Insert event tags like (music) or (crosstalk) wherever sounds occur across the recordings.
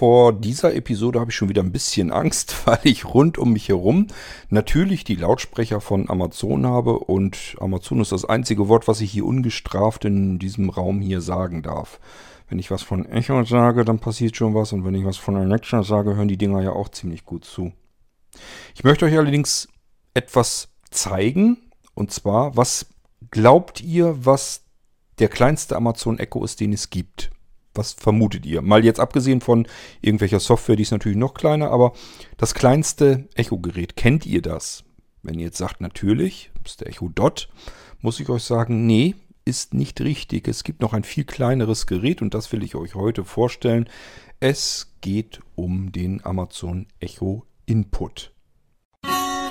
vor dieser Episode habe ich schon wieder ein bisschen Angst, (laughs) weil ich rund um mich herum natürlich die Lautsprecher von Amazon habe und Amazon ist das einzige Wort, was ich hier ungestraft in diesem Raum hier sagen darf. Wenn ich was von Echo sage, dann passiert schon was und wenn ich was von Alexa sage, hören die Dinger ja auch ziemlich gut zu. Ich möchte euch allerdings etwas zeigen und zwar, was glaubt ihr, was der kleinste Amazon Echo ist, den es gibt? Was vermutet ihr? Mal jetzt abgesehen von irgendwelcher Software, die ist natürlich noch kleiner, aber das kleinste Echo-Gerät, kennt ihr das? Wenn ihr jetzt sagt, natürlich, ist der Echo Dot, muss ich euch sagen, nee, ist nicht richtig. Es gibt noch ein viel kleineres Gerät und das will ich euch heute vorstellen. Es geht um den Amazon Echo Input. Musik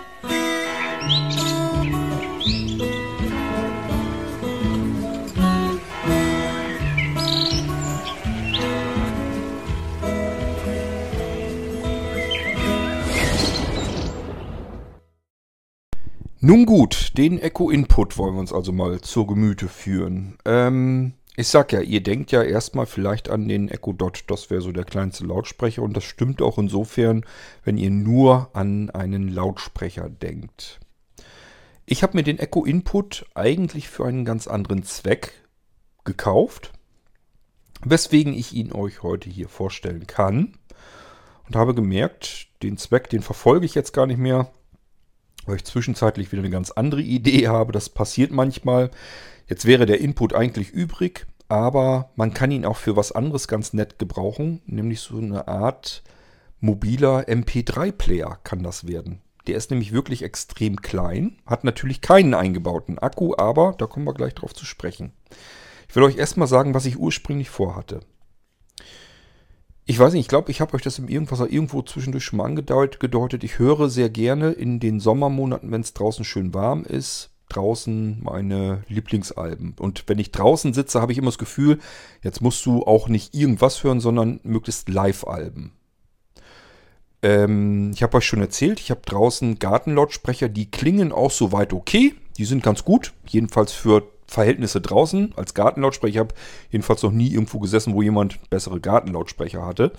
Nun gut, den Echo Input wollen wir uns also mal zur Gemüte führen. Ähm, ich sag ja, ihr denkt ja erstmal vielleicht an den Echo Dot, das wäre so der kleinste Lautsprecher und das stimmt auch insofern, wenn ihr nur an einen Lautsprecher denkt. Ich habe mir den Echo Input eigentlich für einen ganz anderen Zweck gekauft, weswegen ich ihn euch heute hier vorstellen kann und habe gemerkt, den Zweck, den verfolge ich jetzt gar nicht mehr weil ich zwischenzeitlich wieder eine ganz andere Idee habe. Das passiert manchmal. Jetzt wäre der Input eigentlich übrig, aber man kann ihn auch für was anderes ganz nett gebrauchen, nämlich so eine Art mobiler MP3-Player kann das werden. Der ist nämlich wirklich extrem klein, hat natürlich keinen eingebauten Akku, aber da kommen wir gleich drauf zu sprechen. Ich will euch erstmal sagen, was ich ursprünglich vorhatte. Ich weiß nicht, ich glaube, ich habe euch das im Irgendwas irgendwo zwischendurch schon mal angedeutet. Ich höre sehr gerne in den Sommermonaten, wenn es draußen schön warm ist, draußen meine Lieblingsalben. Und wenn ich draußen sitze, habe ich immer das Gefühl, jetzt musst du auch nicht irgendwas hören, sondern möglichst Live-Alben. Ähm, ich habe euch schon erzählt, ich habe draußen Gartenlautsprecher, die klingen auch soweit okay. Die sind ganz gut, jedenfalls für Verhältnisse draußen als Gartenlautsprecher. Ich habe jedenfalls noch nie irgendwo gesessen, wo jemand bessere Gartenlautsprecher hatte,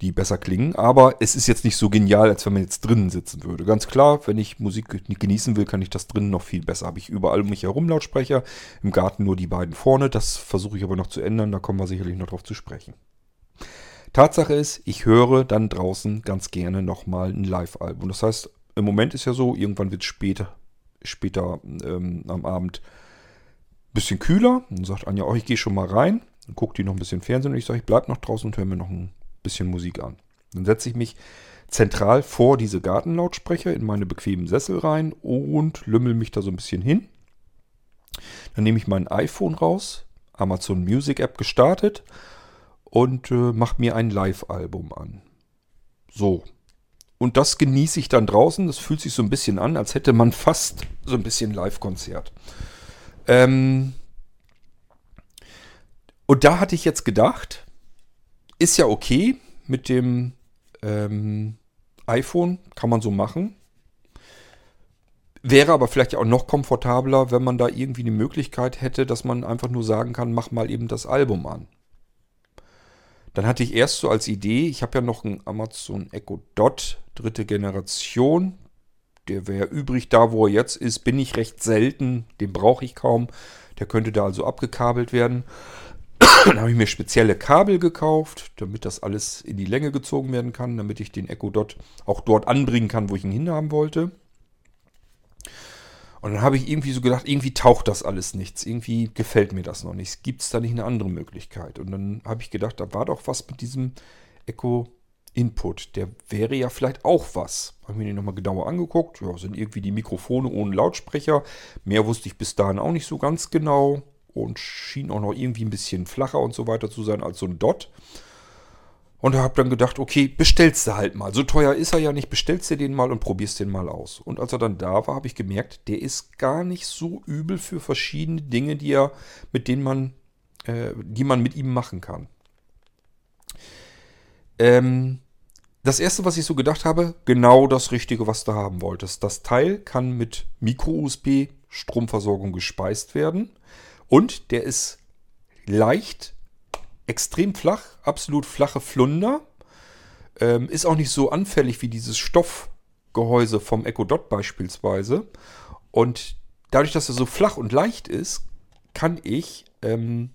die besser klingen. Aber es ist jetzt nicht so genial, als wenn man jetzt drinnen sitzen würde. Ganz klar, wenn ich Musik genießen will, kann ich das drinnen noch viel besser. Habe ich überall um mich herum Lautsprecher, im Garten nur die beiden vorne. Das versuche ich aber noch zu ändern, da kommen wir sicherlich noch drauf zu sprechen. Tatsache ist, ich höre dann draußen ganz gerne nochmal ein Live-Album. Das heißt, im Moment ist ja so, irgendwann wird es später, später ähm, am Abend bisschen kühler. Dann sagt Anja, oh, ich gehe schon mal rein. Dann guckt die noch ein bisschen Fernsehen und ich sage, ich bleibe noch draußen und höre mir noch ein bisschen Musik an. Dann setze ich mich zentral vor diese Gartenlautsprecher in meine bequemen Sessel rein und lümmel mich da so ein bisschen hin. Dann nehme ich mein iPhone raus, Amazon Music App gestartet und äh, mache mir ein Live-Album an. So. Und das genieße ich dann draußen. Das fühlt sich so ein bisschen an, als hätte man fast so ein bisschen Live-Konzert. Ähm, und da hatte ich jetzt gedacht, ist ja okay mit dem ähm, iPhone, kann man so machen. Wäre aber vielleicht auch noch komfortabler, wenn man da irgendwie eine Möglichkeit hätte, dass man einfach nur sagen kann, mach mal eben das Album an. Dann hatte ich erst so als Idee, ich habe ja noch einen Amazon Echo Dot dritte Generation. Der wäre übrig da, wo er jetzt ist, bin ich recht selten. Den brauche ich kaum. Der könnte da also abgekabelt werden. Dann habe ich mir spezielle Kabel gekauft, damit das alles in die Länge gezogen werden kann, damit ich den Echo Dot auch dort anbringen kann, wo ich ihn hinhaben wollte. Und dann habe ich irgendwie so gedacht, irgendwie taucht das alles nichts. Irgendwie gefällt mir das noch nicht. Gibt es da nicht eine andere Möglichkeit? Und dann habe ich gedacht, da war doch was mit diesem Echo Input. Der wäre ja vielleicht auch was. Habe mir den nochmal genauer angeguckt. Ja, sind irgendwie die Mikrofone ohne Lautsprecher. Mehr wusste ich bis dahin auch nicht so ganz genau. Und schien auch noch irgendwie ein bisschen flacher und so weiter zu sein als so ein Dot. Und habe dann gedacht, okay, bestellst du halt mal. So teuer ist er ja nicht, bestellst du den mal und probierst den mal aus. Und als er dann da war, habe ich gemerkt, der ist gar nicht so übel für verschiedene Dinge, die er, mit denen man, äh, die man mit ihm machen kann. Ähm, das erste, was ich so gedacht habe, genau das Richtige, was du haben wolltest. Das Teil kann mit Micro-USB Stromversorgung gespeist werden und der ist leicht, extrem flach, absolut flache Flunder. Ähm, ist auch nicht so anfällig wie dieses Stoffgehäuse vom Echo Dot beispielsweise. Und dadurch, dass er so flach und leicht ist, kann ich ähm,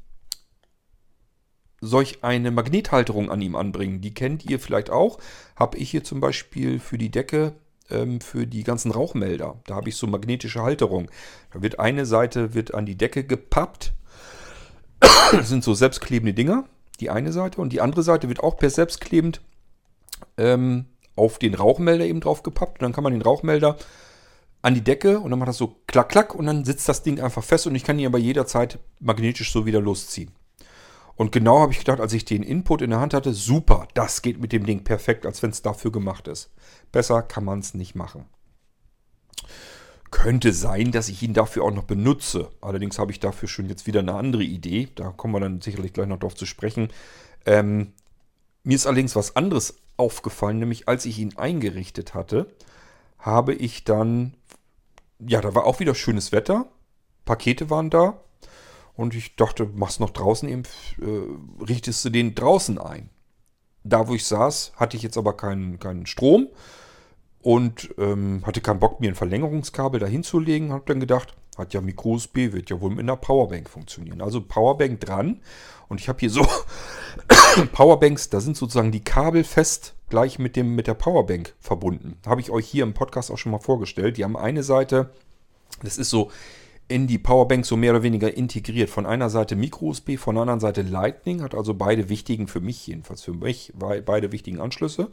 solch eine Magnethalterung an ihm anbringen. Die kennt ihr vielleicht auch. Habe ich hier zum Beispiel für die Decke ähm, für die ganzen Rauchmelder. Da habe ich so magnetische Halterung. Da wird eine Seite wird an die Decke gepappt. Das sind so selbstklebende Dinger. Die eine Seite. Und die andere Seite wird auch per selbstklebend ähm, auf den Rauchmelder eben drauf gepappt. Und dann kann man den Rauchmelder an die Decke und dann macht das so klack, klack und dann sitzt das Ding einfach fest und ich kann ihn aber jederzeit magnetisch so wieder losziehen. Und genau habe ich gedacht, als ich den Input in der Hand hatte, super, das geht mit dem Ding perfekt, als wenn es dafür gemacht ist. Besser kann man es nicht machen. Könnte sein, dass ich ihn dafür auch noch benutze. Allerdings habe ich dafür schon jetzt wieder eine andere Idee. Da kommen wir dann sicherlich gleich noch drauf zu sprechen. Ähm, mir ist allerdings was anderes aufgefallen, nämlich als ich ihn eingerichtet hatte, habe ich dann, ja, da war auch wieder schönes Wetter. Pakete waren da. Und ich dachte, machst noch draußen eben, äh, richtest du den draußen ein. Da, wo ich saß, hatte ich jetzt aber keinen, keinen Strom und ähm, hatte keinen Bock, mir ein Verlängerungskabel dahin zu legen. Hab dann gedacht, hat ja Micro-USB, wird ja wohl mit einer Powerbank funktionieren. Also Powerbank dran. Und ich habe hier so (coughs) Powerbanks, da sind sozusagen die Kabel fest gleich mit, dem, mit der Powerbank verbunden. Habe ich euch hier im Podcast auch schon mal vorgestellt. Die haben eine Seite, das ist so in die Powerbank so mehr oder weniger integriert. Von einer Seite Micro-USB, von der anderen Seite Lightning, hat also beide wichtigen, für mich jedenfalls, für mich, beide wichtigen Anschlüsse.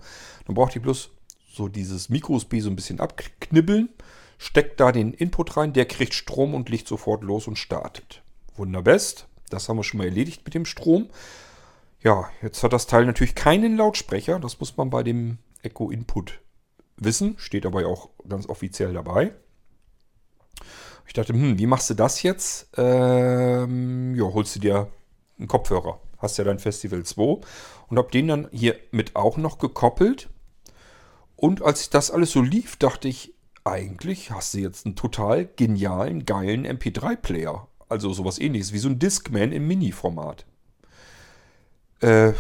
Dann braucht ihr bloß so dieses Micro-USB so ein bisschen abknibbeln, steckt da den Input rein, der kriegt Strom und liegt sofort los und startet. Wunderbest, das haben wir schon mal erledigt mit dem Strom. Ja, jetzt hat das Teil natürlich keinen Lautsprecher, das muss man bei dem Echo Input wissen, steht aber auch ganz offiziell dabei. Ich dachte, hm, wie machst du das jetzt? Ähm, ja, holst du dir einen Kopfhörer. Hast ja dein Festival 2 und hab den dann hier mit auch noch gekoppelt. Und als das alles so lief, dachte ich, eigentlich hast du jetzt einen total genialen, geilen MP3-Player. Also sowas ähnliches wie so ein Discman im Mini-Format. Äh,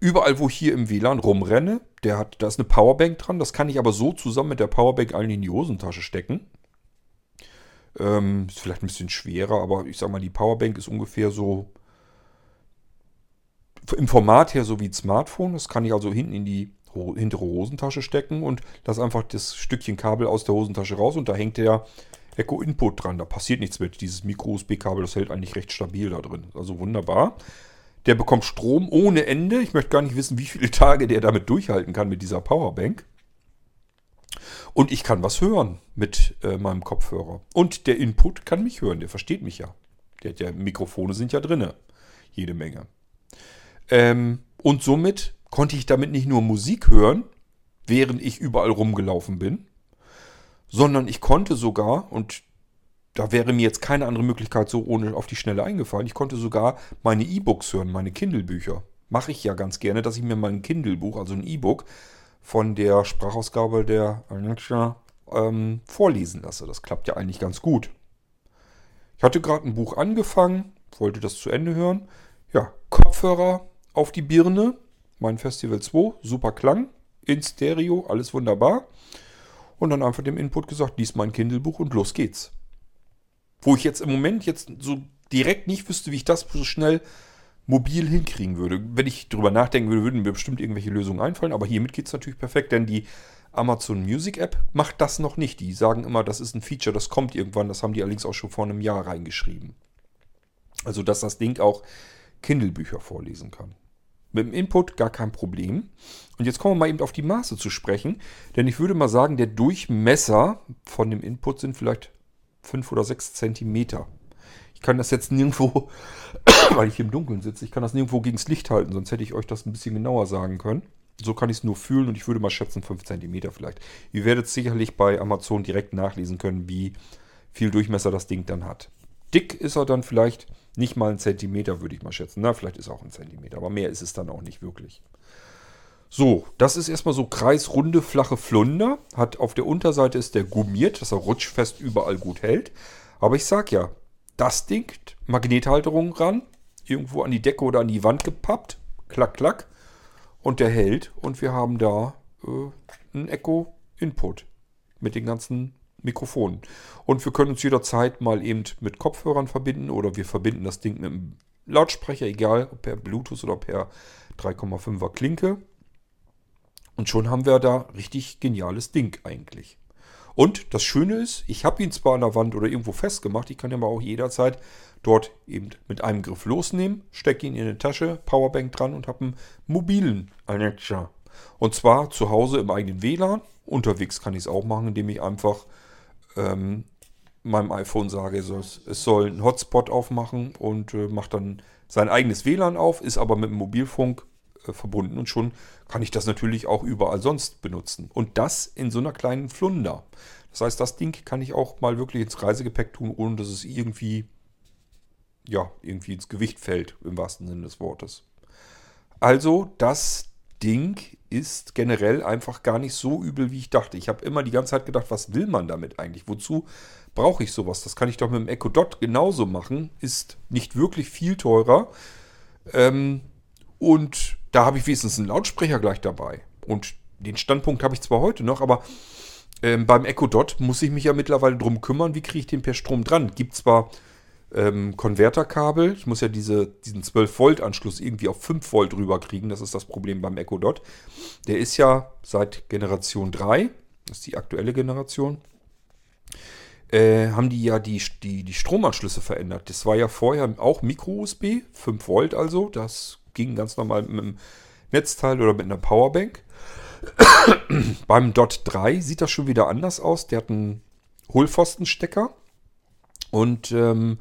überall, wo ich hier im WLAN rumrenne, der hat, da ist eine Powerbank dran. Das kann ich aber so zusammen mit der Powerbank allen in die Hosentasche stecken. Ähm, ist vielleicht ein bisschen schwerer, aber ich sag mal, die Powerbank ist ungefähr so im Format her so wie ein Smartphone. Das kann ich also hinten in die hintere Hosentasche stecken und das einfach das Stückchen Kabel aus der Hosentasche raus und da hängt der Echo Input dran. Da passiert nichts mit. Dieses Micro-USB-Kabel, das hält eigentlich recht stabil da drin. Also wunderbar. Der bekommt Strom ohne Ende. Ich möchte gar nicht wissen, wie viele Tage der damit durchhalten kann mit dieser Powerbank. Und ich kann was hören mit äh, meinem Kopfhörer. Und der Input kann mich hören, der versteht mich ja. Der ja Mikrofone sind ja drinne. Jede Menge. Ähm, und somit konnte ich damit nicht nur Musik hören, während ich überall rumgelaufen bin, sondern ich konnte sogar, und da wäre mir jetzt keine andere Möglichkeit so ohne auf die Schnelle eingefallen, ich konnte sogar meine E-Books hören, meine Kindle-Bücher. Mache ich ja ganz gerne, dass ich mir mein Kindle-Buch, also ein E-Book, von der Sprachausgabe der Alexa ähm, vorlesen lasse. Das klappt ja eigentlich ganz gut. Ich hatte gerade ein Buch angefangen, wollte das zu Ende hören. Ja, Kopfhörer auf die Birne, mein Festival 2, super Klang, in Stereo, alles wunderbar. Und dann einfach dem Input gesagt, lies mein Kindle-Buch und los geht's. Wo ich jetzt im Moment jetzt so direkt nicht wüsste, wie ich das so schnell mobil hinkriegen würde. Wenn ich drüber nachdenken würde, würden mir bestimmt irgendwelche Lösungen einfallen, aber hiermit geht es natürlich perfekt, denn die Amazon Music App macht das noch nicht. Die sagen immer, das ist ein Feature, das kommt irgendwann. Das haben die allerdings auch schon vor einem Jahr reingeschrieben. Also, dass das Ding auch Kindle-Bücher vorlesen kann. Mit dem Input gar kein Problem. Und jetzt kommen wir mal eben auf die Maße zu sprechen. Denn ich würde mal sagen, der Durchmesser von dem Input sind vielleicht 5 oder 6 Zentimeter kann das jetzt nirgendwo, (coughs) weil ich im Dunkeln sitze, ich kann das nirgendwo gegen das Licht halten, sonst hätte ich euch das ein bisschen genauer sagen können. So kann ich es nur fühlen und ich würde mal schätzen 5 cm vielleicht. Ihr werdet sicherlich bei Amazon direkt nachlesen können, wie viel Durchmesser das Ding dann hat. Dick ist er dann vielleicht nicht mal ein Zentimeter, würde ich mal schätzen. Na, vielleicht ist er auch ein Zentimeter, aber mehr ist es dann auch nicht wirklich. So, das ist erstmal so kreisrunde, flache Flunder. Hat auf der Unterseite ist der gummiert, dass er rutschfest überall gut hält. Aber ich sag ja, das Ding, Magnethalterung ran, irgendwo an die Decke oder an die Wand gepappt, klack, klack. und der hält und wir haben da äh, einen Echo Input mit den ganzen Mikrofonen. Und wir können uns jederzeit mal eben mit Kopfhörern verbinden oder wir verbinden das Ding mit einem Lautsprecher, egal ob per Bluetooth oder per 3,5er Klinke. Und schon haben wir da richtig geniales Ding eigentlich. Und das Schöne ist, ich habe ihn zwar an der Wand oder irgendwo festgemacht, ich kann ihn aber auch jederzeit dort eben mit einem Griff losnehmen, stecke ihn in eine Tasche, Powerbank dran und habe einen mobilen Alexa. Und zwar zu Hause im eigenen WLAN. Unterwegs kann ich es auch machen, indem ich einfach ähm, meinem iPhone sage, es soll einen Hotspot aufmachen und äh, macht dann sein eigenes WLAN auf, ist aber mit dem Mobilfunk verbunden und schon kann ich das natürlich auch überall sonst benutzen. Und das in so einer kleinen Flunder. Das heißt, das Ding kann ich auch mal wirklich ins Reisegepäck tun, ohne dass es irgendwie, ja, irgendwie ins Gewicht fällt, im wahrsten Sinne des Wortes. Also, das Ding ist generell einfach gar nicht so übel, wie ich dachte. Ich habe immer die ganze Zeit gedacht, was will man damit eigentlich? Wozu brauche ich sowas? Das kann ich doch mit dem Echo Dot genauso machen. Ist nicht wirklich viel teurer. Ähm, und da habe ich wenigstens einen Lautsprecher gleich dabei. Und den Standpunkt habe ich zwar heute noch, aber ähm, beim Echo Dot muss ich mich ja mittlerweile drum kümmern, wie kriege ich den per Strom dran. Gibt zwar ähm, Konverterkabel, ich muss ja diese, diesen 12-Volt-Anschluss irgendwie auf 5 Volt rüber kriegen, das ist das Problem beim Echo Dot. Der ist ja seit Generation 3, das ist die aktuelle Generation, äh, haben die ja die, die, die Stromanschlüsse verändert. Das war ja vorher auch Micro-USB, 5 Volt also, das ging ganz normal mit einem Netzteil oder mit einer Powerbank. (coughs) Beim Dot 3 sieht das schon wieder anders aus. Der hat einen Hohlpfostenstecker. Und ähm,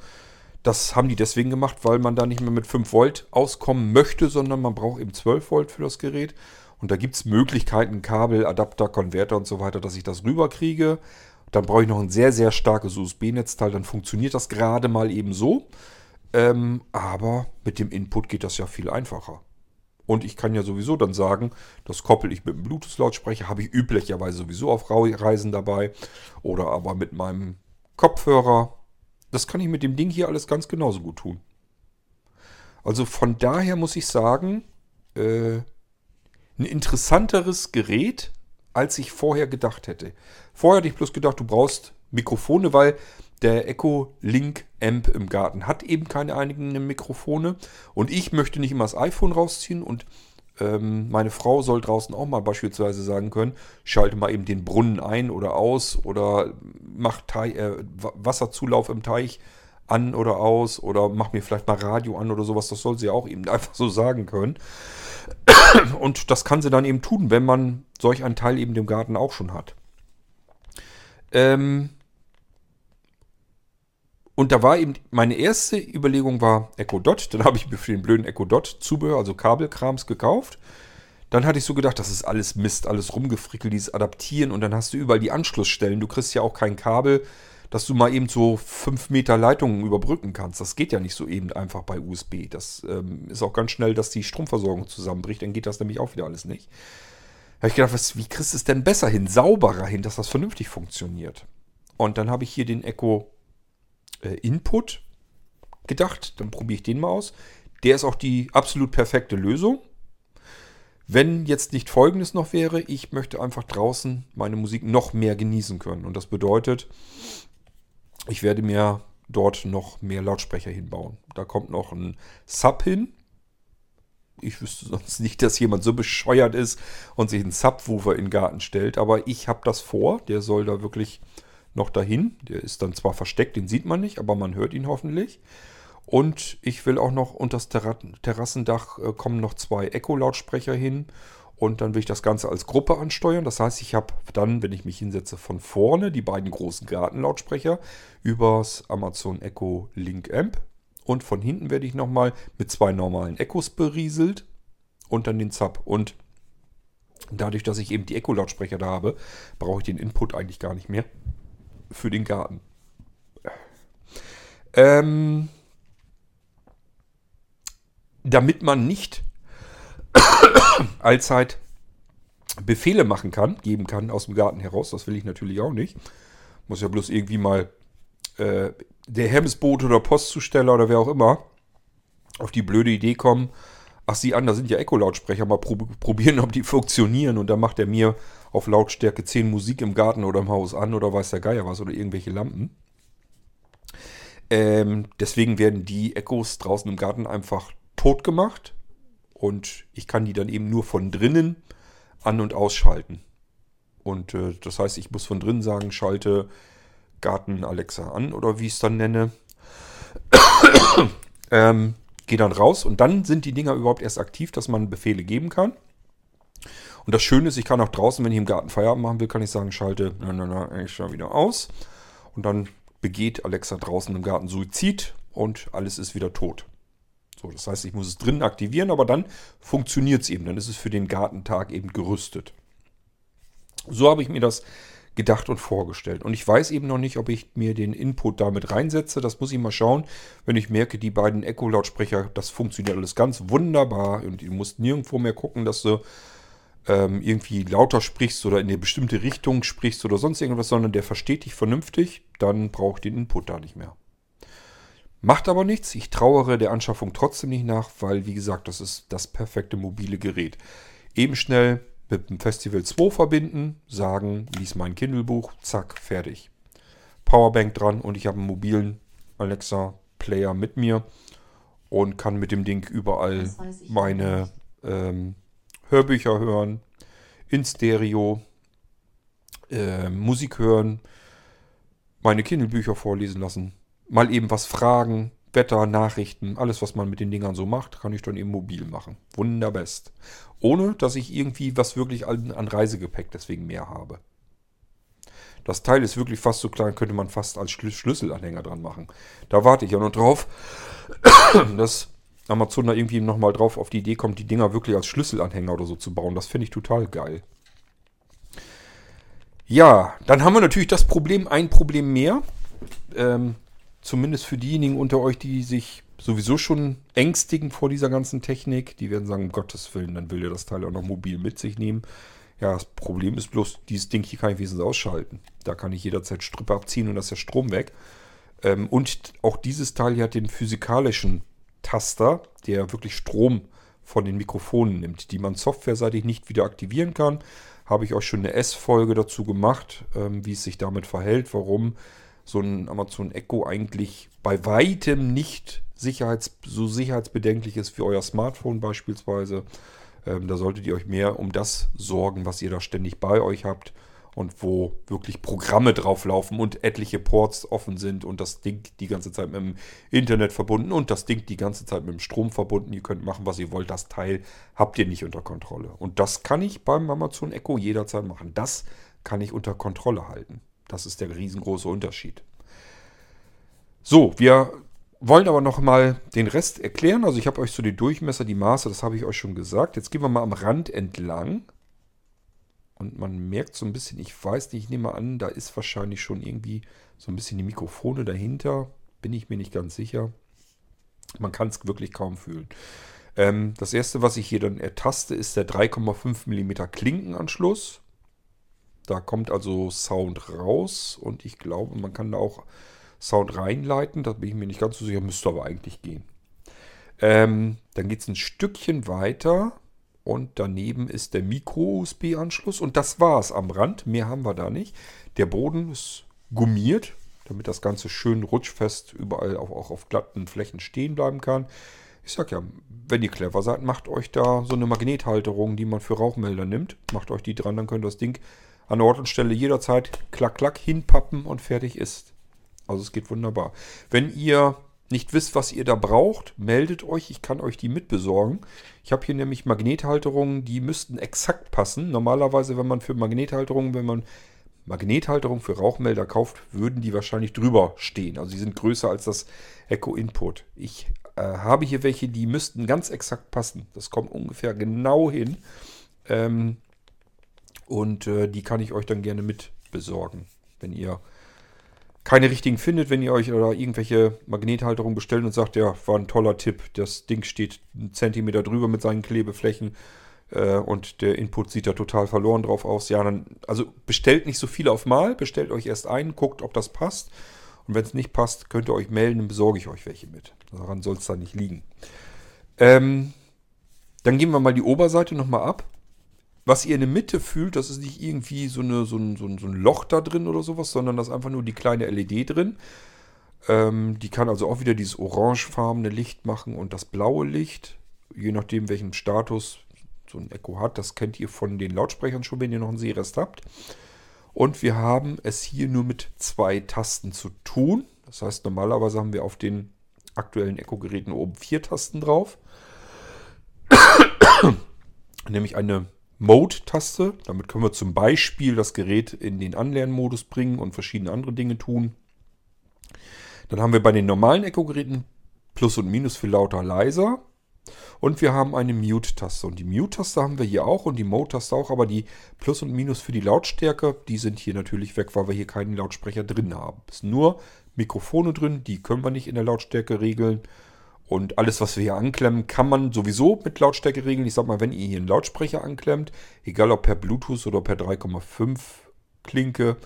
das haben die deswegen gemacht, weil man da nicht mehr mit 5 Volt auskommen möchte, sondern man braucht eben 12 Volt für das Gerät. Und da gibt es Möglichkeiten, Kabel, Adapter, Konverter und so weiter, dass ich das rüberkriege. Dann brauche ich noch ein sehr, sehr starkes USB-Netzteil. Dann funktioniert das gerade mal eben so. Ähm, aber mit dem Input geht das ja viel einfacher. Und ich kann ja sowieso dann sagen, das koppel ich mit einem Bluetooth-Lautsprecher, habe ich üblicherweise sowieso auf Reisen dabei. Oder aber mit meinem Kopfhörer. Das kann ich mit dem Ding hier alles ganz genauso gut tun. Also von daher muss ich sagen, äh, ein interessanteres Gerät, als ich vorher gedacht hätte. Vorher hatte ich bloß gedacht, du brauchst Mikrofone, weil der Echo Link Amp im Garten hat eben keine eigenen Mikrofone und ich möchte nicht immer das iPhone rausziehen und ähm, meine Frau soll draußen auch mal beispielsweise sagen können, schalte mal eben den Brunnen ein oder aus oder mach Teich, äh, Wasserzulauf im Teich an oder aus oder mach mir vielleicht mal Radio an oder sowas. Das soll sie auch eben (laughs) einfach so sagen können. Und das kann sie dann eben tun, wenn man solch einen Teil eben im Garten auch schon hat. Ähm, und da war eben, meine erste Überlegung war Echo Dot. Dann habe ich mir für den blöden Echo Dot Zubehör, also Kabelkrams gekauft. Dann hatte ich so gedacht, das ist alles Mist, alles rumgefrickelt, dieses Adaptieren und dann hast du überall die Anschlussstellen. Du kriegst ja auch kein Kabel, dass du mal eben so 5 Meter Leitungen überbrücken kannst. Das geht ja nicht so eben einfach bei USB. Das ähm, ist auch ganz schnell, dass die Stromversorgung zusammenbricht. Dann geht das nämlich auch wieder alles nicht. Da habe ich gedacht, was, wie kriegst du es denn besser hin, sauberer hin, dass das vernünftig funktioniert? Und dann habe ich hier den Echo äh, Input gedacht. Dann probiere ich den mal aus. Der ist auch die absolut perfekte Lösung. Wenn jetzt nicht folgendes noch wäre, ich möchte einfach draußen meine Musik noch mehr genießen können. Und das bedeutet, ich werde mir dort noch mehr Lautsprecher hinbauen. Da kommt noch ein Sub hin. Ich wüsste sonst nicht, dass jemand so bescheuert ist und sich einen Subwoofer in den Garten stellt. Aber ich habe das vor. Der soll da wirklich noch dahin. Der ist dann zwar versteckt, den sieht man nicht, aber man hört ihn hoffentlich. Und ich will auch noch unter das Terrassendach äh, kommen noch zwei Echo-Lautsprecher hin. Und dann will ich das Ganze als Gruppe ansteuern. Das heißt, ich habe dann, wenn ich mich hinsetze, von vorne die beiden großen Gartenlautsprecher übers Amazon Echo Link Amp. Und von hinten werde ich nochmal mit zwei normalen Echos berieselt und dann den Zap. Und dadurch, dass ich eben die Echo-Lautsprecher da habe, brauche ich den Input eigentlich gar nicht mehr für den Garten. Ähm, damit man nicht (coughs) allzeit Befehle machen kann, geben kann aus dem Garten heraus, das will ich natürlich auch nicht. Muss ja bloß irgendwie mal äh, der Hemmsboot oder Postzusteller oder wer auch immer auf die blöde Idee kommen, ach sieh an, da sind ja Echo-Lautsprecher, mal prob probieren, ob die funktionieren. Und dann macht er mir auf Lautstärke 10 Musik im Garten oder im Haus an oder weiß der Geier was oder irgendwelche Lampen. Ähm, deswegen werden die Echos draußen im Garten einfach tot gemacht. Und ich kann die dann eben nur von drinnen an- und ausschalten. Und äh, das heißt, ich muss von drinnen sagen, schalte Garten Alexa an oder wie ich es dann nenne. (coughs) ähm, gehe dann raus und dann sind die Dinger überhaupt erst aktiv, dass man Befehle geben kann. Und das Schöne ist, ich kann auch draußen, wenn ich im Garten Feierabend machen will, kann ich sagen, schalte na, na, na, extra wieder aus. Und dann begeht Alexa draußen im Garten Suizid und alles ist wieder tot. So, das heißt, ich muss es drinnen aktivieren, aber dann funktioniert es eben. Dann ist es für den Gartentag eben gerüstet. So habe ich mir das gedacht und vorgestellt. Und ich weiß eben noch nicht, ob ich mir den Input damit reinsetze. Das muss ich mal schauen, wenn ich merke, die beiden Echo-Lautsprecher, das funktioniert alles ganz wunderbar und du musst nirgendwo mehr gucken, dass du ähm, irgendwie lauter sprichst oder in eine bestimmte Richtung sprichst oder sonst irgendwas, sondern der versteht dich vernünftig, dann brauche ich den Input da nicht mehr. Macht aber nichts. Ich trauere der Anschaffung trotzdem nicht nach, weil, wie gesagt, das ist das perfekte mobile Gerät. Eben schnell mit dem Festival 2 verbinden, sagen, lies mein Kindle-Buch, zack, fertig. Powerbank dran und ich habe einen mobilen Alexa-Player mit mir und kann mit dem Ding überall meine ähm, Hörbücher hören, in Stereo, äh, Musik hören, meine Kindle-Bücher vorlesen lassen, mal eben was fragen, Wetter, Nachrichten, alles, was man mit den Dingern so macht, kann ich dann eben mobil machen. Wunderbest. Ohne, dass ich irgendwie was wirklich an, an Reisegepäck deswegen mehr habe. Das Teil ist wirklich fast so klein, könnte man fast als Schlüsselanhänger dran machen. Da warte ich ja noch drauf, (coughs) dass Amazon da irgendwie nochmal drauf auf die Idee kommt, die Dinger wirklich als Schlüsselanhänger oder so zu bauen. Das finde ich total geil. Ja, dann haben wir natürlich das Problem, ein Problem mehr. Ähm, zumindest für diejenigen unter euch, die sich sowieso schon ängstigen vor dieser ganzen Technik, die werden sagen, um Gottes Willen, dann will der das Teil auch noch mobil mit sich nehmen. Ja, das Problem ist bloß, dieses Ding hier kann ich wenigstens ausschalten. Da kann ich jederzeit Strippe abziehen und das ist der Strom weg. Ähm, und auch dieses Teil hier hat den physikalischen Taster, der wirklich Strom von den Mikrofonen nimmt, die man softwareseitig nicht wieder aktivieren kann. Habe ich euch schon eine S-Folge dazu gemacht, ähm, wie es sich damit verhält, warum so ein Amazon Echo eigentlich bei weitem nicht sicherheits, so sicherheitsbedenklich ist wie euer Smartphone beispielsweise. Ähm, da solltet ihr euch mehr um das sorgen, was ihr da ständig bei euch habt und wo wirklich Programme drauf laufen und etliche Ports offen sind und das Ding die ganze Zeit mit dem Internet verbunden und das Ding die ganze Zeit mit dem Strom verbunden. Ihr könnt machen, was ihr wollt. Das Teil habt ihr nicht unter Kontrolle. Und das kann ich beim Amazon Echo jederzeit machen. Das kann ich unter Kontrolle halten. Das ist der riesengroße Unterschied. So, wir wollen aber noch mal den Rest erklären. Also ich habe euch so die Durchmesser, die Maße, das habe ich euch schon gesagt. Jetzt gehen wir mal am Rand entlang. Und man merkt so ein bisschen, ich weiß nicht, ich nehme an, da ist wahrscheinlich schon irgendwie so ein bisschen die Mikrofone dahinter. Bin ich mir nicht ganz sicher. Man kann es wirklich kaum fühlen. Ähm, das erste, was ich hier dann ertaste, ist der 3,5 mm Klinkenanschluss. Da kommt also Sound raus und ich glaube, man kann da auch Sound reinleiten. Da bin ich mir nicht ganz so sicher, müsste aber eigentlich gehen. Ähm, dann geht es ein Stückchen weiter und daneben ist der Micro-USB-Anschluss und das war es am Rand. Mehr haben wir da nicht. Der Boden ist gummiert, damit das Ganze schön rutschfest überall auch, auch auf glatten Flächen stehen bleiben kann. Ich sag ja, wenn ihr clever seid, macht euch da so eine Magnethalterung, die man für Rauchmelder nimmt. Macht euch die dran, dann könnt ihr das Ding an Ort und Stelle jederzeit klack, klack hinpappen und fertig ist. Also es geht wunderbar. Wenn ihr nicht wisst, was ihr da braucht, meldet euch. Ich kann euch die mitbesorgen. Ich habe hier nämlich Magnethalterungen, die müssten exakt passen. Normalerweise, wenn man für Magnethalterungen, wenn man Magnethalterungen für Rauchmelder kauft, würden die wahrscheinlich drüber stehen. Also die sind größer als das Echo Input. Ich äh, habe hier welche, die müssten ganz exakt passen. Das kommt ungefähr genau hin. Ähm, und äh, die kann ich euch dann gerne mit besorgen, wenn ihr keine richtigen findet, wenn ihr euch oder irgendwelche Magnethalterungen bestellt und sagt, ja, war ein toller Tipp, das Ding steht einen Zentimeter drüber mit seinen Klebeflächen äh, und der Input sieht da total verloren drauf aus. Ja, dann, also bestellt nicht so viele auf Mal, bestellt euch erst einen, guckt, ob das passt. Und wenn es nicht passt, könnt ihr euch melden, dann besorge ich euch welche mit. Daran soll es dann nicht liegen. Ähm, Dann gehen wir mal die Oberseite nochmal ab. Was ihr in der Mitte fühlt, das ist nicht irgendwie so, eine, so, ein, so, ein, so ein Loch da drin oder sowas, sondern das ist einfach nur die kleine LED drin. Ähm, die kann also auch wieder dieses orangefarbene Licht machen und das blaue Licht, je nachdem welchen Status so ein Echo hat. Das kennt ihr von den Lautsprechern schon, wenn ihr noch einen Sehrest habt. Und wir haben es hier nur mit zwei Tasten zu tun. Das heißt, normalerweise haben wir auf den aktuellen Echo-Geräten oben vier Tasten drauf. (coughs) Nämlich eine Mode-Taste. Damit können wir zum Beispiel das Gerät in den Anlernmodus bringen und verschiedene andere Dinge tun. Dann haben wir bei den normalen Echo-Geräten Plus und Minus für lauter, leiser. Und wir haben eine Mute-Taste. Und die Mute-Taste haben wir hier auch und die Mode-Taste auch, aber die Plus und Minus für die Lautstärke, die sind hier natürlich weg, weil wir hier keinen Lautsprecher drin haben. Es sind nur Mikrofone drin, die können wir nicht in der Lautstärke regeln. Und alles, was wir hier anklemmen, kann man sowieso mit Lautstärke regeln. Ich sag mal, wenn ihr hier einen Lautsprecher anklemmt, egal ob per Bluetooth oder per 3,5 Klinke,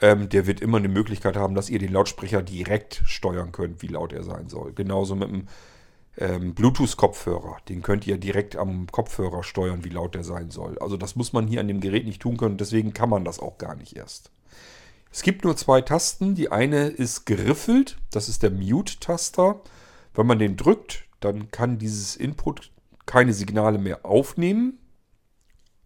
ähm, der wird immer eine Möglichkeit haben, dass ihr den Lautsprecher direkt steuern könnt, wie laut er sein soll. Genauso mit dem ähm, Bluetooth-Kopfhörer. Den könnt ihr direkt am Kopfhörer steuern, wie laut der sein soll. Also das muss man hier an dem Gerät nicht tun können, deswegen kann man das auch gar nicht erst. Es gibt nur zwei Tasten. Die eine ist geriffelt, das ist der Mute-Taster. Wenn man den drückt, dann kann dieses Input keine Signale mehr aufnehmen.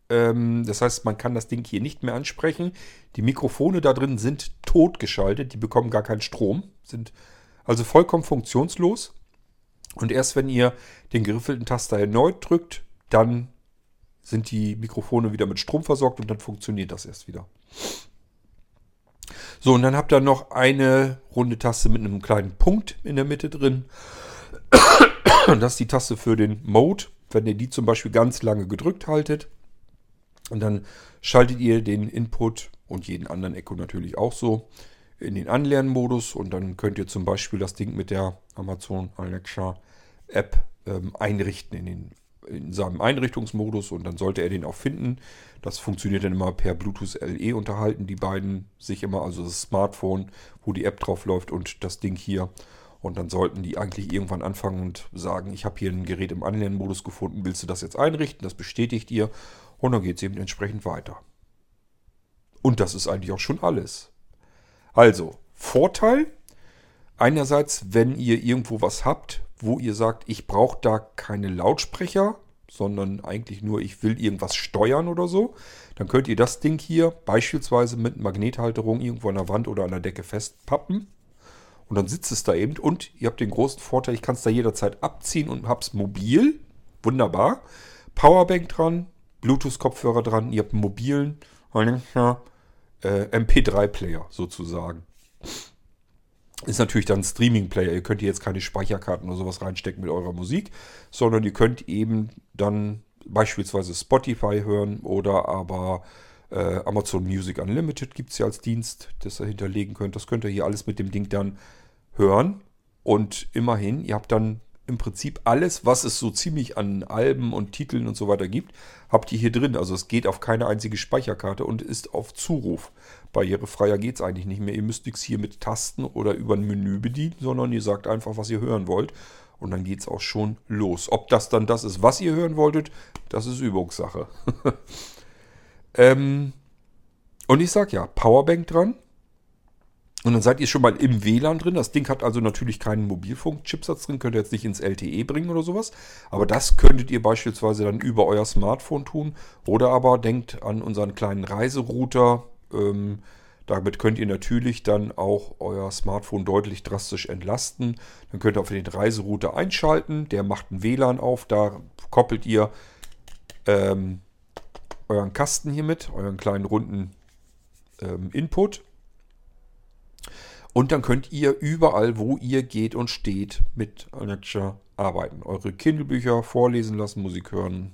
Ähm, das heißt, man kann das Ding hier nicht mehr ansprechen. Die Mikrofone da drin sind totgeschaltet, die bekommen gar keinen Strom, sind also vollkommen funktionslos. Und erst wenn ihr den geriffelten Taster erneut drückt, dann sind die Mikrofone wieder mit Strom versorgt und dann funktioniert das erst wieder. So, und dann habt ihr noch eine runde Taste mit einem kleinen Punkt in der Mitte drin. Das ist die Taste für den Mode. Wenn ihr die zum Beispiel ganz lange gedrückt haltet, und dann schaltet ihr den Input und jeden anderen Echo natürlich auch so in den Anlernmodus und dann könnt ihr zum Beispiel das Ding mit der Amazon Alexa App ähm, einrichten in, den, in seinem Einrichtungsmodus und dann sollte er den auch finden. Das funktioniert dann immer per Bluetooth LE unterhalten, die beiden sich immer, also das Smartphone, wo die App drauf läuft und das Ding hier. Und dann sollten die eigentlich irgendwann anfangen und sagen, ich habe hier ein Gerät im Anlernmodus gefunden, willst du das jetzt einrichten? Das bestätigt ihr und dann geht es eben entsprechend weiter. Und das ist eigentlich auch schon alles. Also, Vorteil, einerseits, wenn ihr irgendwo was habt, wo ihr sagt, ich brauche da keine Lautsprecher, sondern eigentlich nur, ich will irgendwas steuern oder so, dann könnt ihr das Ding hier beispielsweise mit Magnethalterung irgendwo an der Wand oder an der Decke festpappen. Und dann sitzt es da eben und ihr habt den großen Vorteil, ich kann es da jederzeit abziehen und hab's mobil. Wunderbar. Powerbank dran, Bluetooth-Kopfhörer dran, ihr habt einen mobilen äh, MP3-Player sozusagen. Ist natürlich dann Streaming-Player. Ihr könnt hier jetzt keine Speicherkarten oder sowas reinstecken mit eurer Musik, sondern ihr könnt eben dann beispielsweise Spotify hören oder aber äh, Amazon Music Unlimited gibt es ja als Dienst, das ihr hinterlegen könnt. Das könnt ihr hier alles mit dem Ding dann hören. Und immerhin, ihr habt dann im Prinzip alles, was es so ziemlich an Alben und Titeln und so weiter gibt, habt ihr hier drin. Also es geht auf keine einzige Speicherkarte und ist auf Zuruf. Barrierefreier geht es eigentlich nicht mehr. Ihr müsst nichts hier mit Tasten oder über ein Menü bedienen, sondern ihr sagt einfach, was ihr hören wollt. Und dann geht es auch schon los. Ob das dann das ist, was ihr hören wolltet, das ist Übungssache. (laughs) ähm, und ich sage ja, Powerbank dran. Und dann seid ihr schon mal im WLAN drin. Das Ding hat also natürlich keinen Mobilfunk-Chipsatz drin, könnt ihr jetzt nicht ins LTE bringen oder sowas. Aber das könntet ihr beispielsweise dann über euer Smartphone tun. Oder aber denkt an unseren kleinen Reiserouter. Ähm, damit könnt ihr natürlich dann auch euer Smartphone deutlich drastisch entlasten. Dann könnt ihr auf den Reiserouter einschalten. Der macht ein WLAN auf. Da koppelt ihr ähm, euren Kasten hier mit, euren kleinen runden ähm, Input und dann könnt ihr überall, wo ihr geht und steht, mit Alexa arbeiten. Eure Kindle-Bücher vorlesen lassen, Musik hören,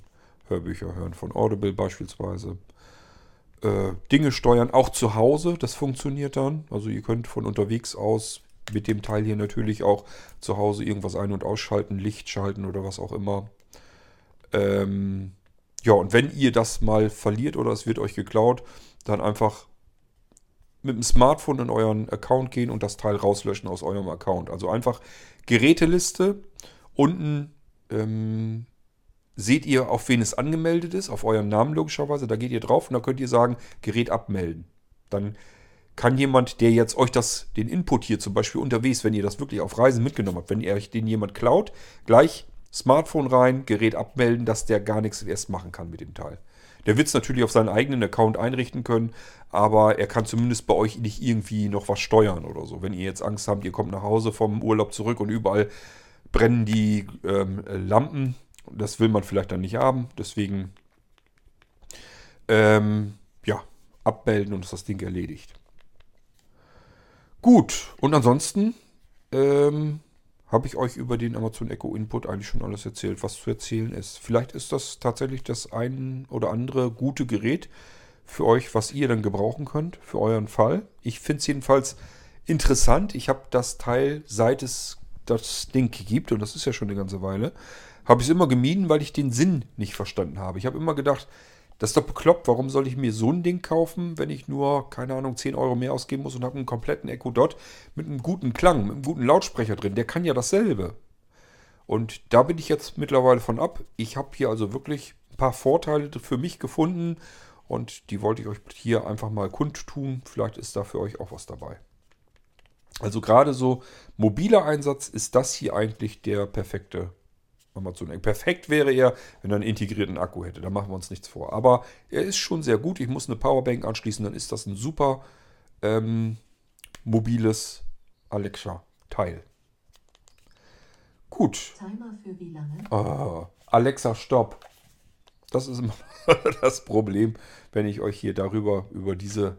Hörbücher hören von Audible beispielsweise. Äh, Dinge steuern, auch zu Hause, das funktioniert dann. Also ihr könnt von unterwegs aus mit dem Teil hier natürlich auch zu Hause irgendwas ein- und ausschalten, Licht schalten oder was auch immer. Ähm, ja, und wenn ihr das mal verliert oder es wird euch geklaut, dann einfach mit dem Smartphone in euren Account gehen und das Teil rauslöschen aus eurem Account. Also einfach Geräteliste, unten ähm, seht ihr, auf wen es angemeldet ist, auf euren Namen logischerweise. Da geht ihr drauf und da könnt ihr sagen, Gerät abmelden. Dann kann jemand, der jetzt euch das, den Input hier zum Beispiel unterwegs, wenn ihr das wirklich auf Reisen mitgenommen habt, wenn ihr euch den jemand klaut, gleich Smartphone rein, Gerät abmelden, dass der gar nichts erst machen kann mit dem Teil. Der wird es natürlich auf seinen eigenen Account einrichten können, aber er kann zumindest bei euch nicht irgendwie noch was steuern oder so. Wenn ihr jetzt Angst habt, ihr kommt nach Hause vom Urlaub zurück und überall brennen die ähm, Lampen, das will man vielleicht dann nicht haben. Deswegen, ähm, ja, abmelden und ist das Ding erledigt. Gut, und ansonsten ähm, habe ich euch über den Amazon Echo Input eigentlich schon alles erzählt, was zu erzählen ist. Vielleicht ist das tatsächlich das ein oder andere gute Gerät für euch, was ihr dann gebrauchen könnt, für euren Fall. Ich finde es jedenfalls interessant. Ich habe das Teil, seit es das Ding gibt, und das ist ja schon eine ganze Weile, habe ich es immer gemieden, weil ich den Sinn nicht verstanden habe. Ich habe immer gedacht, das ist doch bekloppt. Warum soll ich mir so ein Ding kaufen, wenn ich nur, keine Ahnung, 10 Euro mehr ausgeben muss und habe einen kompletten Echo Dot mit einem guten Klang, mit einem guten Lautsprecher drin? Der kann ja dasselbe. Und da bin ich jetzt mittlerweile von ab. Ich habe hier also wirklich ein paar Vorteile für mich gefunden und die wollte ich euch hier einfach mal kundtun. Vielleicht ist da für euch auch was dabei. Also gerade so mobiler Einsatz ist das hier eigentlich der perfekte Amazon Echo. Perfekt wäre er, wenn er einen integrierten Akku hätte. Da machen wir uns nichts vor. Aber er ist schon sehr gut. Ich muss eine Powerbank anschließen, dann ist das ein super ähm, mobiles Alexa-Teil. Gut. Timer für wie lange? Ah, Alexa, stopp. Das ist immer (laughs) das Problem, wenn ich euch hier darüber, über diese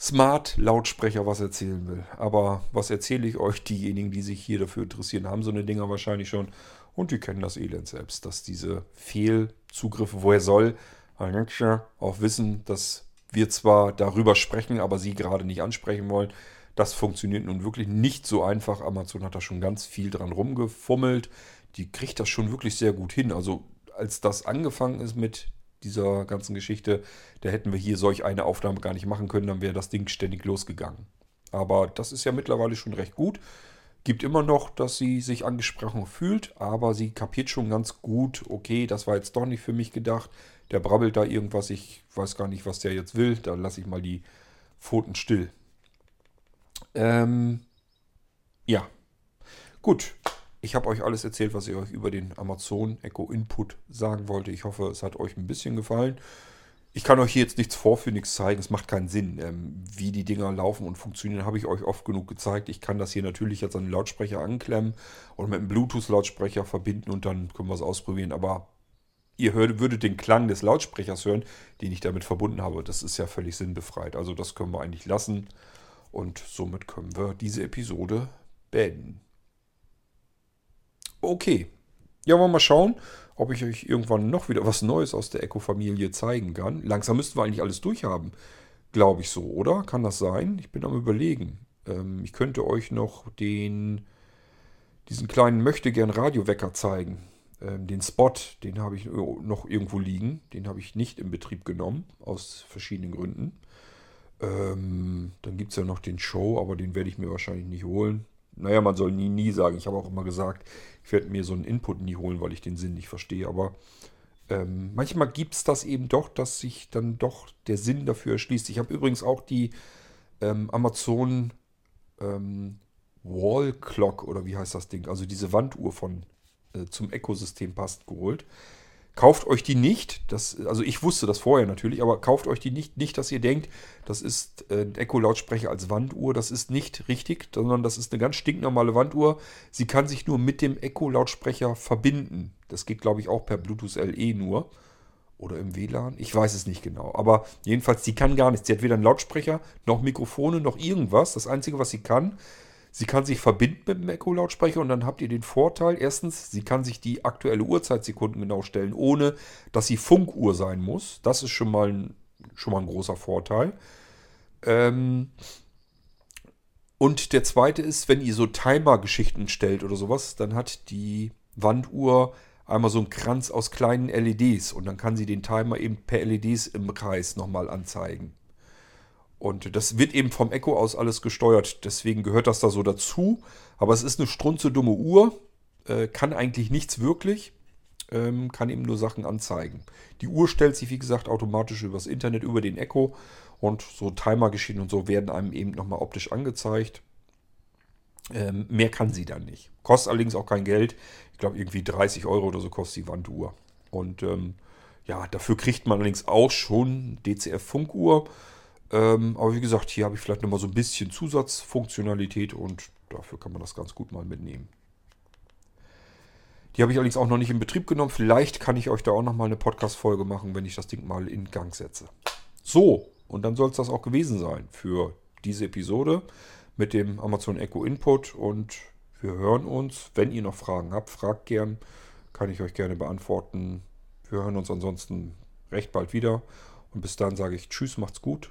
Smart-Lautsprecher was erzählen will. Aber was erzähle ich euch? Diejenigen, die sich hier dafür interessieren, haben so eine Dinger wahrscheinlich schon und die kennen das Elend selbst, dass diese Fehlzugriffe, woher soll auch wissen, dass wir zwar darüber sprechen, aber sie gerade nicht ansprechen wollen. Das funktioniert nun wirklich nicht so einfach. Amazon hat da schon ganz viel dran rumgefummelt. Die kriegt das schon wirklich sehr gut hin. Also als das angefangen ist mit dieser ganzen Geschichte, da hätten wir hier solch eine Aufnahme gar nicht machen können, dann wäre das Ding ständig losgegangen. Aber das ist ja mittlerweile schon recht gut. Gibt immer noch, dass sie sich angesprochen fühlt, aber sie kapiert schon ganz gut, okay, das war jetzt doch nicht für mich gedacht. Der brabbelt da irgendwas, ich weiß gar nicht, was der jetzt will. Da lasse ich mal die Pfoten still. Ähm, ja, gut. Ich habe euch alles erzählt, was ich euch über den Amazon Echo Input sagen wollte. Ich hoffe, es hat euch ein bisschen gefallen. Ich kann euch hier jetzt nichts vorführen, nichts zeigen. Es macht keinen Sinn. Ähm, wie die Dinger laufen und funktionieren, habe ich euch oft genug gezeigt. Ich kann das hier natürlich jetzt an den Lautsprecher anklemmen und mit einem Bluetooth-Lautsprecher verbinden und dann können wir es ausprobieren. Aber ihr hört, würdet den Klang des Lautsprechers hören, den ich damit verbunden habe. Das ist ja völlig sinnbefreit. Also das können wir eigentlich lassen. Und somit können wir diese Episode beenden. Okay. Ja, wollen wir mal schauen, ob ich euch irgendwann noch wieder was Neues aus der Echo-Familie zeigen kann. Langsam müssten wir eigentlich alles durchhaben. Glaube ich so, oder? Kann das sein? Ich bin am überlegen. Ähm, ich könnte euch noch den, diesen kleinen Möchtegern-Radiowecker zeigen. Ähm, den Spot, den habe ich noch irgendwo liegen. Den habe ich nicht in Betrieb genommen, aus verschiedenen Gründen. Ähm, dann gibt es ja noch den Show, aber den werde ich mir wahrscheinlich nicht holen. Naja, man soll nie, nie sagen. Ich habe auch immer gesagt, ich werde mir so einen Input nie holen, weil ich den Sinn nicht verstehe. Aber ähm, manchmal gibt es das eben doch, dass sich dann doch der Sinn dafür erschließt. Ich habe übrigens auch die ähm, Amazon ähm, Wall Clock oder wie heißt das Ding? Also diese Wanduhr von äh, zum Ökosystem passt geholt. Kauft euch die nicht, das, also ich wusste das vorher natürlich, aber kauft euch die nicht, nicht, dass ihr denkt, das ist äh, ein Echo-Lautsprecher als Wanduhr. Das ist nicht richtig, sondern das ist eine ganz stinknormale Wanduhr. Sie kann sich nur mit dem Echo-Lautsprecher verbinden. Das geht, glaube ich, auch per Bluetooth LE nur. Oder im WLAN. Ich weiß es nicht genau. Aber jedenfalls, sie kann gar nichts. Sie hat weder einen Lautsprecher, noch Mikrofone, noch irgendwas. Das Einzige, was sie kann, Sie kann sich verbinden mit dem Echo-Lautsprecher und dann habt ihr den Vorteil, erstens, sie kann sich die aktuelle Uhrzeit sekundengenau stellen, ohne dass sie Funkuhr sein muss. Das ist schon mal ein, schon mal ein großer Vorteil. Ähm und der zweite ist, wenn ihr so Timer-Geschichten stellt oder sowas, dann hat die Wanduhr einmal so einen Kranz aus kleinen LEDs und dann kann sie den Timer eben per LEDs im Kreis nochmal anzeigen. Und das wird eben vom Echo aus alles gesteuert. Deswegen gehört das da so dazu. Aber es ist eine strunze dumme Uhr. Äh, kann eigentlich nichts wirklich. ähm, kann ihm nur Sachen anzeigen. Die Uhr stellt sich, wie gesagt, automatisch übers Internet, über den Echo und so Timergeschichten und so werden einem eben nochmal optisch angezeigt. Ähm, mehr kann sie dann nicht. Kostet allerdings auch kein Geld. Ich glaube, irgendwie 30 Euro oder so kostet die Wanduhr. Und ähm, ja, dafür kriegt man allerdings auch schon DCF-Funkuhr. Ähm, aber wie gesagt, hier habe ich vielleicht nochmal so ein bisschen Zusatzfunktionalität und dafür kann man das ganz gut mal mitnehmen. Die habe ich allerdings auch noch nicht in Betrieb genommen. Vielleicht kann ich euch da auch nochmal eine Podcast-Folge machen, wenn ich das Ding mal in Gang setze. So, und dann soll es das auch gewesen sein für diese Episode mit dem Amazon Echo Input. Und wir hören uns. Wenn ihr noch Fragen habt, fragt gern. Kann ich euch gerne beantworten. Wir hören uns ansonsten recht bald wieder. Und bis dann sage ich Tschüss, macht's gut.